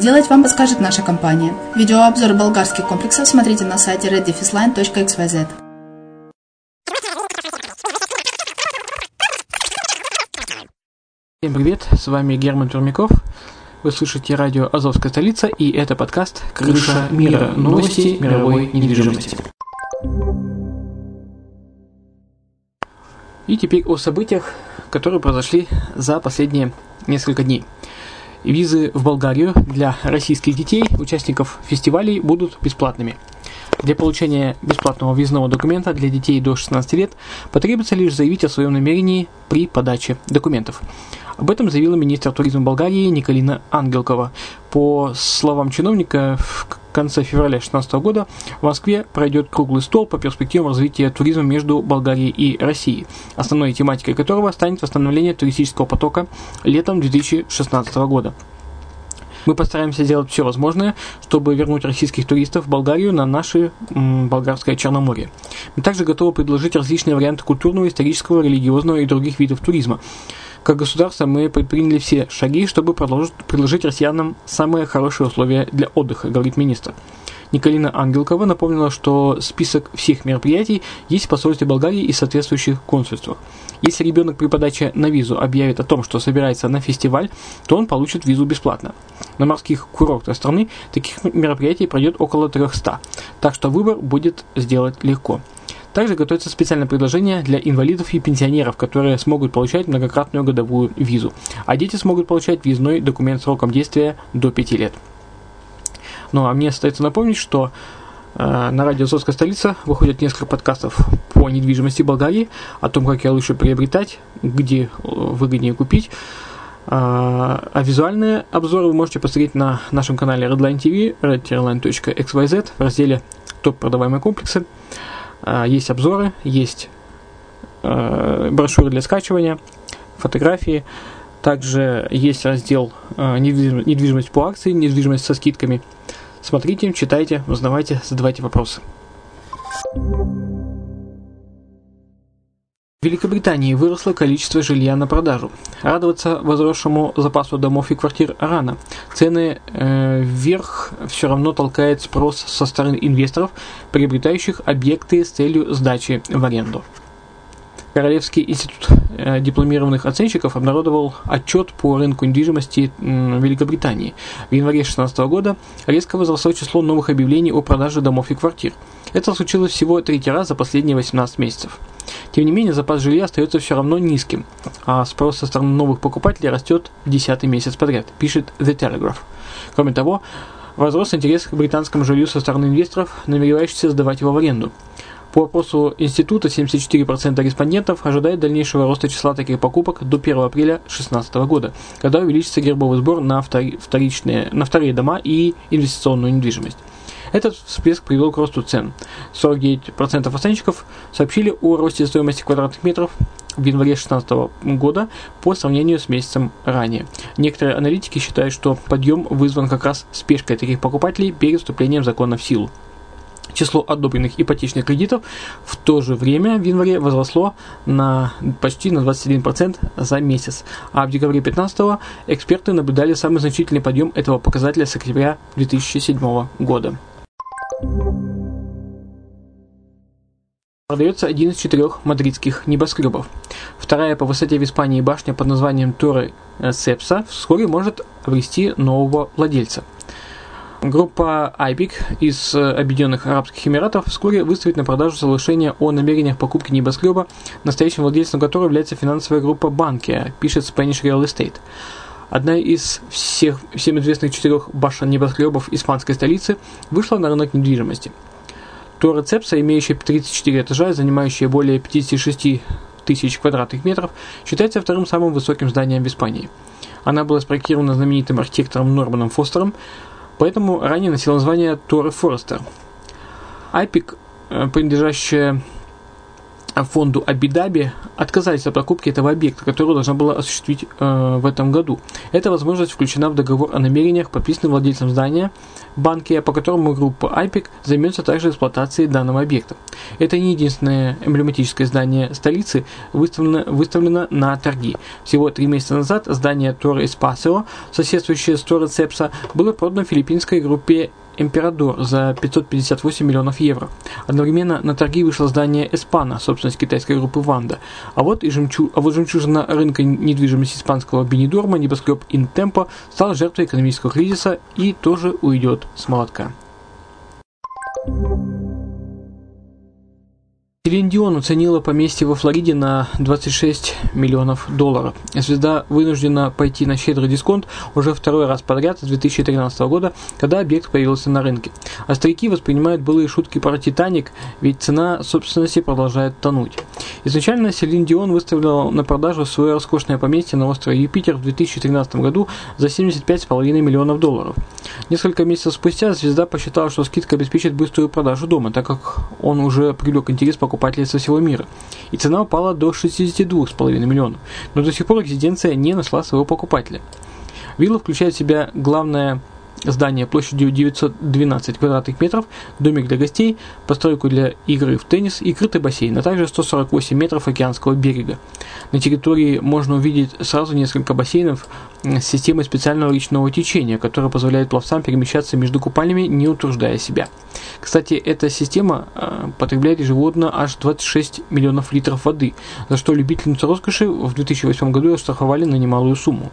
сделать, вам подскажет наша компания. Видеообзор болгарских комплексов смотрите на сайте reddefisline.xyz. Всем привет, с вами Герман Пермяков. Вы слушаете радио «Азовская столица» и это подкаст «Крыша мира. Новости мировой недвижимости». И теперь о событиях, которые произошли за последние несколько дней. Визы в Болгарию для российских детей, участников фестивалей, будут бесплатными. Для получения бесплатного визного документа для детей до 16 лет потребуется лишь заявить о своем намерении при подаче документов. Об этом заявила министр туризма Болгарии Николина Ангелкова. По словам чиновника, в конце февраля 2016 года в Москве пройдет круглый стол по перспективам развития туризма между Болгарией и Россией, основной тематикой которого станет восстановление туристического потока летом 2016 года. Мы постараемся сделать все возможное, чтобы вернуть российских туристов в Болгарию на наше м, болгарское Черноморье. Мы также готовы предложить различные варианты культурного, исторического, религиозного и других видов туризма. Как государство мы предприняли все шаги, чтобы продолжить, предложить россиянам самые хорошие условия для отдыха, говорит министр. Николина Ангелкова напомнила, что список всех мероприятий есть в посольстве Болгарии и соответствующих консульствах. Если ребенок при подаче на визу объявит о том, что собирается на фестиваль, то он получит визу бесплатно. На морских курортах страны таких мероприятий пройдет около 300, так что выбор будет сделать легко. Также готовится специальное предложение для инвалидов и пенсионеров, которые смогут получать многократную годовую визу, а дети смогут получать визной документ сроком действия до 5 лет. Ну а мне остается напомнить, что э, на радио «Азовская столица» выходят несколько подкастов по недвижимости Болгарии, о том, как ее лучше приобретать, где э, выгоднее купить. Э, а визуальные обзоры вы можете посмотреть на нашем канале Redline TV, redline.xyz в разделе «Топ продаваемые комплексы». А, есть обзоры, есть а, брошюры для скачивания, фотографии. Также есть раздел а, недвижимость по акции, недвижимость со скидками. Смотрите, читайте, узнавайте, задавайте вопросы. В Великобритании выросло количество жилья на продажу. Радоваться возросшему запасу домов и квартир рано. Цены э, вверх все равно толкает спрос со стороны инвесторов, приобретающих объекты с целью сдачи в аренду. Королевский институт э, дипломированных оценщиков обнародовал отчет по рынку недвижимости Великобритании. В январе 2016 года резко возросло число новых объявлений о продаже домов и квартир. Это случилось всего третий раз за последние 18 месяцев. Тем не менее, запас жилья остается все равно низким, а спрос со стороны новых покупателей растет десятый месяц подряд, пишет The Telegraph. Кроме того, возрос интерес к британскому жилью со стороны инвесторов, намеревающихся сдавать его в аренду. По опросу института 74% респондентов ожидают дальнейшего роста числа таких покупок до 1 апреля 2016 года, когда увеличится гербовый сбор на, вторичные, на вторые дома и инвестиционную недвижимость. Этот всплеск привел к росту цен. 49% оценщиков сообщили о росте стоимости квадратных метров в январе 2016 года по сравнению с месяцем ранее. Некоторые аналитики считают, что подъем вызван как раз спешкой таких покупателей перед вступлением закона в силу. Число одобренных ипотечных кредитов в то же время в январе возросло на почти на 21% за месяц, а в декабре 2015 эксперты наблюдали самый значительный подъем этого показателя с октября 2007 года. Продается один из четырех мадридских небоскребов. Вторая по высоте в Испании башня под названием Торre Сепса вскоре может обрести нового владельца – Группа IBIC из э, Объединенных Арабских Эмиратов вскоре выставит на продажу соглашение о намерениях покупки небоскреба, настоящим владельцем которого является финансовая группа Банкия, пишет Spanish Real Estate. Одна из всех, всем известных четырех башен небоскребов испанской столицы вышла на рынок недвижимости. Тора Цепса, имеющая 34 этажа и занимающая более 56 тысяч квадратных метров, считается вторым самым высоким зданием в Испании. Она была спроектирована знаменитым архитектором Норманом Фостером, поэтому ранее носил название Торы Форестер. Айпик, э, принадлежащая фонду Абидаби отказались от покупки этого объекта, который должна была осуществить э, в этом году. Эта возможность включена в договор о намерениях, подписанный владельцем здания банки, по которому группа IPIC займется также эксплуатацией данного объекта. Это не единственное эмблематическое здание столицы, выставлено, выставлено на торги. Всего три месяца назад здание Torre Espacio, соседствующее с Torre Cepsa, было продано филиппинской группе Имперадор за 558 миллионов евро. Одновременно на торги вышло здание Эспана, собственность китайской группы Ванда. А вот, и жемчу... а вот жемчужина рынка недвижимости испанского Бенидорма, небоскреб Интемпо, стал жертвой экономического кризиса и тоже уйдет с молотка. Селин Дион оценила поместье во Флориде на 26 миллионов долларов. Звезда вынуждена пойти на щедрый дисконт уже второй раз подряд с 2013 года, когда объект появился на рынке. А старики воспринимают былые шутки про Титаник, ведь цена собственности продолжает тонуть. Изначально Селин Дион выставила на продажу свое роскошное поместье на острове Юпитер в 2013 году за 75,5 миллионов долларов. Несколько месяцев спустя звезда посчитала, что скидка обеспечит быструю продажу дома, так как он уже привлек интерес по покупателей со всего мира, и цена упала до 62,5 миллионов, но до сих пор резиденция не нашла своего покупателя. Вилла включает в себя главное здание площадью 912 квадратных метров, домик для гостей, постройку для игры в теннис и крытый бассейн, а также 148 метров океанского берега. На территории можно увидеть сразу несколько бассейнов с системой специального речного течения, которая позволяет пловцам перемещаться между купальнями, не утруждая себя. Кстати, эта система э, потребляет ежегодно аж 26 миллионов литров воды, за что любительницу роскоши в 2008 году оштрафовали на немалую сумму.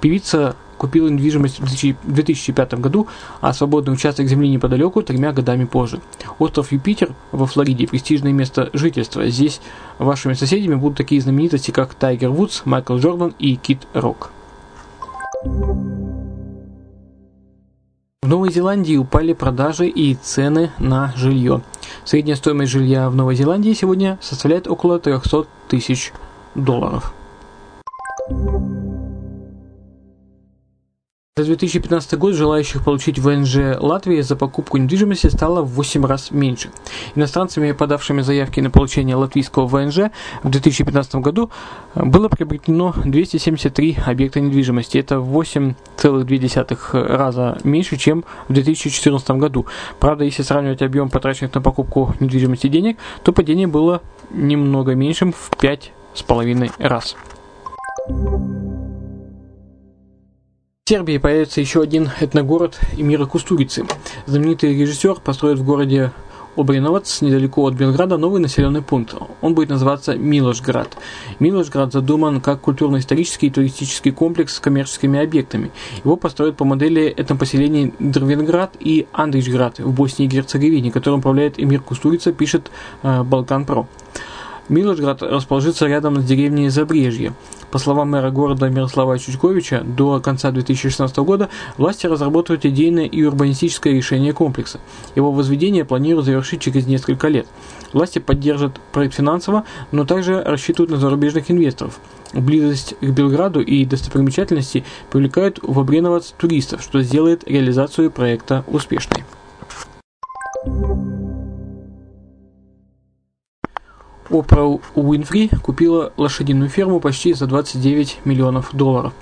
Певица купила недвижимость в 2005 году, а свободный участок земли неподалеку тремя годами позже. Остров Юпитер во Флориде – престижное место жительства. Здесь вашими соседями будут такие знаменитости, как Тайгер Вудс, Майкл Джордан и Кит Рок. В Новой Зеландии упали продажи и цены на жилье. Средняя стоимость жилья в Новой Зеландии сегодня составляет около 300 тысяч долларов. За 2015 год желающих получить ВНЖ Латвии за покупку недвижимости стало в 8 раз меньше. Иностранцами, подавшими заявки на получение латвийского ВНЖ в 2015 году было приобретено 273 объекта недвижимости. Это в 8,2 раза меньше, чем в 2014 году. Правда, если сравнивать объем потраченных на покупку недвижимости денег, то падение было немного меньшим в 5,5 раз. Сербии появится еще один этногород Эмира Кустурицы. Знаменитый режиссер построит в городе Обриновац, недалеко от Белграда, новый населенный пункт. Он будет называться Милошград. Милошград задуман как культурно-исторический и туристический комплекс с коммерческими объектами. Его построят по модели этнопоселений Дрвенград и Андричград в Боснии и Герцеговине, которым управляет Эмир Кустурица, пишет э, Балкан Про. Милошград расположится рядом с деревней Забрежье. По словам мэра города Мирослава Чучковича, до конца 2016 года власти разработают идейное и урбанистическое решение комплекса. Его возведение планируют завершить через несколько лет. Власти поддержат проект финансово, но также рассчитывают на зарубежных инвесторов. Близость к Белграду и достопримечательности привлекают в обреноваться туристов, что сделает реализацию проекта успешной. Опра Уинфри купила лошадиную ферму почти за 29 миллионов долларов.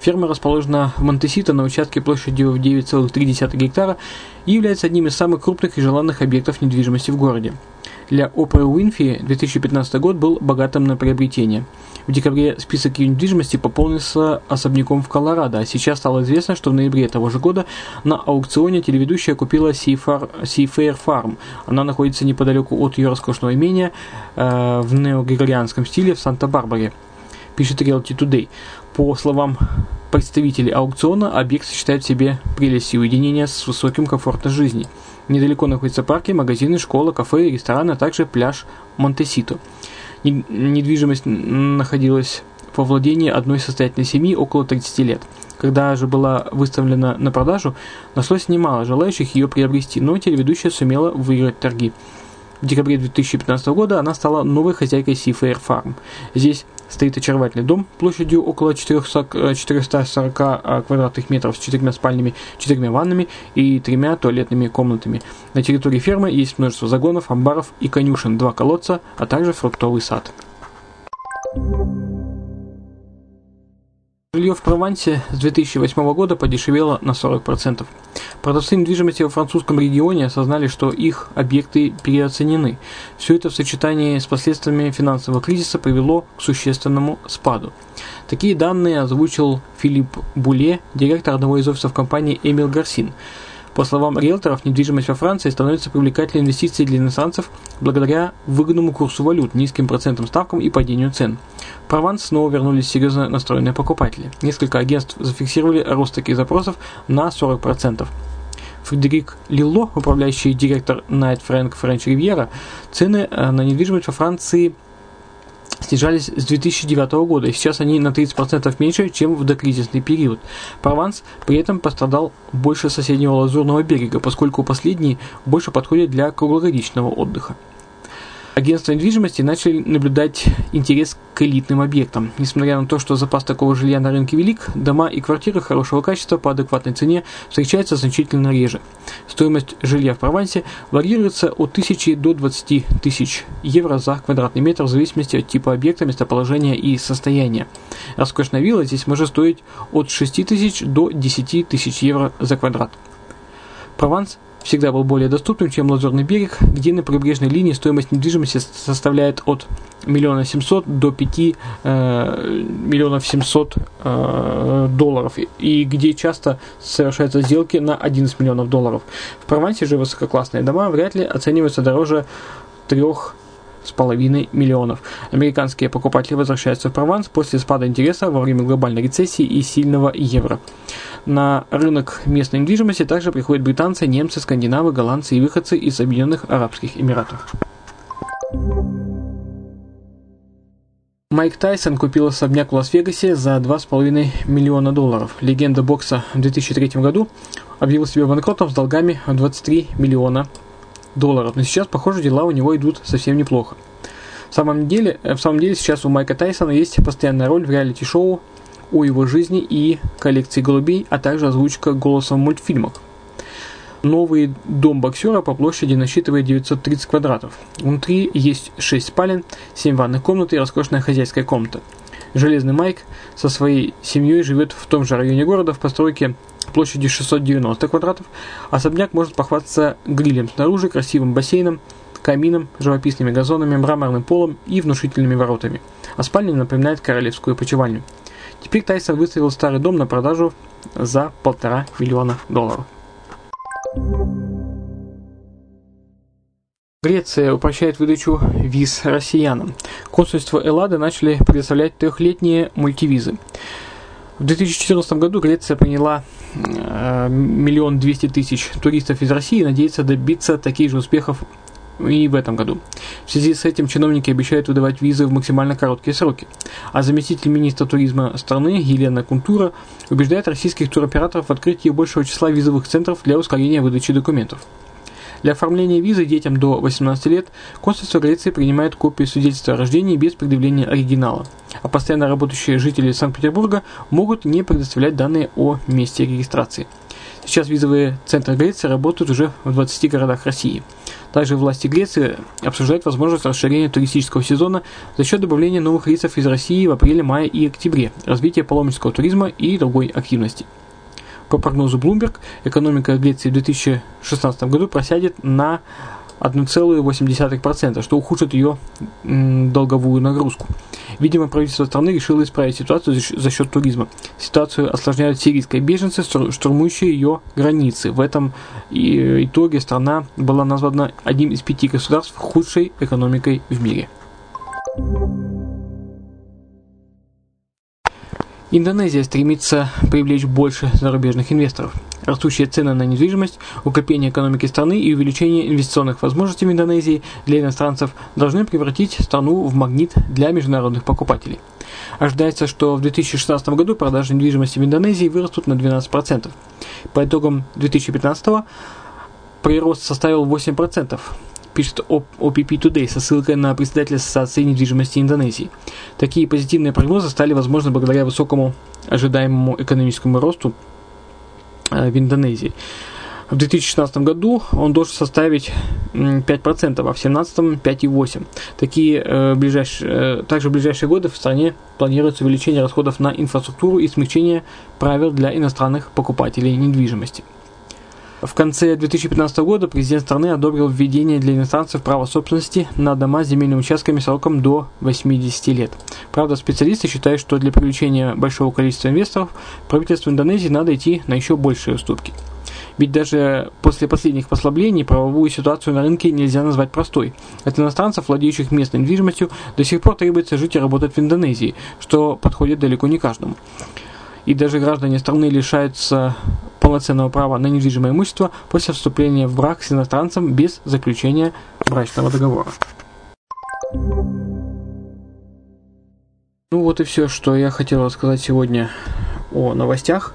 Ферма расположена в Монтесито на участке площадью в 9,3 гектара и является одним из самых крупных и желанных объектов недвижимости в городе. Для Опры Уинфри 2015 год был богатым на приобретение. В декабре список ее недвижимости пополнился особняком в Колорадо, а сейчас стало известно, что в ноябре того же года на аукционе телеведущая купила Seafair Farm. Она находится неподалеку от ее роскошного имения э, в неогригорианском стиле в Санта-Барбаре, пишет Realty Today. По словам представителей аукциона, объект сочетает в себе прелести уединения с высоким комфортом жизни – Недалеко находятся парки, магазины, школа, кафе, рестораны, а также пляж Монтесито. Недвижимость находилась во владении одной состоятельной семьи около 30 лет. Когда же была выставлена на продажу, нашлось немало желающих ее приобрести, но телеведущая сумела выиграть торги. В декабре 2015 года она стала новой хозяйкой Seafair Farm. Здесь стоит очаровательный дом площадью около 400, 440 э, э, квадратных метров с четырьмя спальнями, четырьмя ваннами и тремя туалетными комнатами. На территории фермы есть множество загонов, амбаров и конюшен, два колодца, а также фруктовый сад. Жилье в Провансе с 2008 года подешевело на 40%. Продавцы недвижимости во французском регионе осознали, что их объекты переоценены. Все это в сочетании с последствиями финансового кризиса привело к существенному спаду. Такие данные озвучил Филипп Буле, директор одного из офисов компании Эмил Гарсин. По словам риэлторов, недвижимость во Франции становится привлекательной инвестицией для иностранцев благодаря выгодному курсу валют, низким процентным ставкам и падению цен. В Прованс снова вернулись серьезно настроенные покупатели. Несколько агентств зафиксировали рост таких запросов на 40%. Фредерик Лилло, управляющий директор Night Frank French Riviera, цены э, на недвижимость во Франции – снижались с 2009 года, и сейчас они на 30% меньше, чем в докризисный период. Прованс при этом пострадал больше соседнего Лазурного берега, поскольку последний больше подходит для круглогодичного отдыха. Агентства недвижимости начали наблюдать интерес к элитным объектам. Несмотря на то, что запас такого жилья на рынке велик, дома и квартиры хорошего качества по адекватной цене встречаются значительно реже. Стоимость жилья в Провансе варьируется от 1000 до 20 тысяч евро за квадратный метр в зависимости от типа объекта, местоположения и состояния. Роскошная вилла здесь может стоить от 6 тысяч до 10 тысяч евро за квадрат. Прованс всегда был более доступным, чем Лазурный берег, где на прибрежной линии стоимость недвижимости составляет от миллиона семьсот до 5 э, миллионов семьсот э, долларов, и где часто совершаются сделки на 11 миллионов долларов. В Провансе же высококлассные дома вряд ли оцениваются дороже трех с половиной миллионов. Американские покупатели возвращаются в Прованс после спада интереса во время глобальной рецессии и сильного евро. На рынок местной недвижимости также приходят британцы, немцы, скандинавы, голландцы и выходцы из Объединенных Арабских Эмиратов. Майк Тайсон купил особняк в Лас-Вегасе за 2,5 миллиона долларов. Легенда бокса в 2003 году объявил себя банкротом с долгами в 23 миллиона. Но сейчас, похоже, дела у него идут совсем неплохо. В самом деле, в самом деле сейчас у Майка Тайсона есть постоянная роль в реалити-шоу о его жизни и коллекции голубей, а также озвучка голосом в мультфильмах. Новый дом боксера по площади насчитывает 930 квадратов. Внутри есть 6 спален, 7 ванных комнат и роскошная хозяйская комната. Железный Майк со своей семьей живет в том же районе города в постройке площадью 690 квадратов. Особняк может похвастаться грилем снаружи, красивым бассейном, камином, живописными газонами, мраморным полом и внушительными воротами. А спальня напоминает королевскую почевальню. Теперь Тайсон выставил старый дом на продажу за полтора миллиона долларов. Греция упрощает выдачу виз россиянам. Консульство Эллады начали предоставлять трехлетние мультивизы. В 2014 году Греция приняла э, миллион двести тысяч туристов из России и надеется добиться таких же успехов и в этом году. В связи с этим чиновники обещают выдавать визы в максимально короткие сроки. А заместитель министра туризма страны Елена Кунтура убеждает российских туроператоров в открытии большего числа визовых центров для ускорения выдачи документов. Для оформления визы детям до 18 лет консульство Греции принимает копии свидетельства о рождении без предъявления оригинала, а постоянно работающие жители Санкт-Петербурга могут не предоставлять данные о месте регистрации. Сейчас визовые центры Греции работают уже в 20 городах России. Также власти Греции обсуждают возможность расширения туристического сезона за счет добавления новых рейсов из России в апреле, мае и октябре, развития паломнического туризма и другой активности. По прогнозу Bloomberg, экономика Греции в 2016 году просядет на 1,8%, что ухудшит ее долговую нагрузку. Видимо, правительство страны решило исправить ситуацию за счет туризма. Ситуацию осложняют сирийские беженцы, штурмующие ее границы. В этом итоге страна была названа одним из пяти государств худшей экономикой в мире. Индонезия стремится привлечь больше зарубежных инвесторов. Растущие цены на недвижимость, укрепление экономики страны и увеличение инвестиционных возможностей в Индонезии для иностранцев должны превратить страну в магнит для международных покупателей. Ожидается, что в 2016 году продажи недвижимости в Индонезии вырастут на 12%. По итогам 2015 прирост составил 8%, пишет OPP Today со ссылкой на председателя Ассоциации недвижимости Индонезии. Такие позитивные прогнозы стали возможны благодаря высокому ожидаемому экономическому росту э, в Индонезии. В 2016 году он должен составить 5%, а в 2017 5,8%. Такие, э, ближайшие, э, также в ближайшие годы в стране планируется увеличение расходов на инфраструктуру и смягчение правил для иностранных покупателей недвижимости. В конце 2015 года президент страны одобрил введение для иностранцев права собственности на дома с земельными участками сроком до 80 лет. Правда, специалисты считают, что для привлечения большого количества инвесторов правительству Индонезии надо идти на еще большие уступки. Ведь даже после последних послаблений правовую ситуацию на рынке нельзя назвать простой. От иностранцев, владеющих местной недвижимостью, до сих пор требуется жить и работать в Индонезии, что подходит далеко не каждому. И даже граждане страны лишаются полноценного права на недвижимое имущество после вступления в брак с иностранцем без заключения брачного договора. Ну вот и все, что я хотел рассказать сегодня о новостях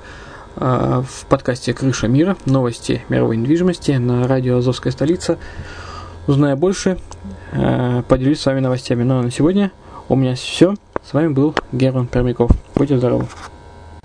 а, в подкасте «Крыша мира. Новости мировой недвижимости» на радио «Азовская столица». Узнаю больше, а, поделюсь с вами новостями. Ну а на сегодня у меня все. С вами был Герман Пермяков. Будьте здоровы!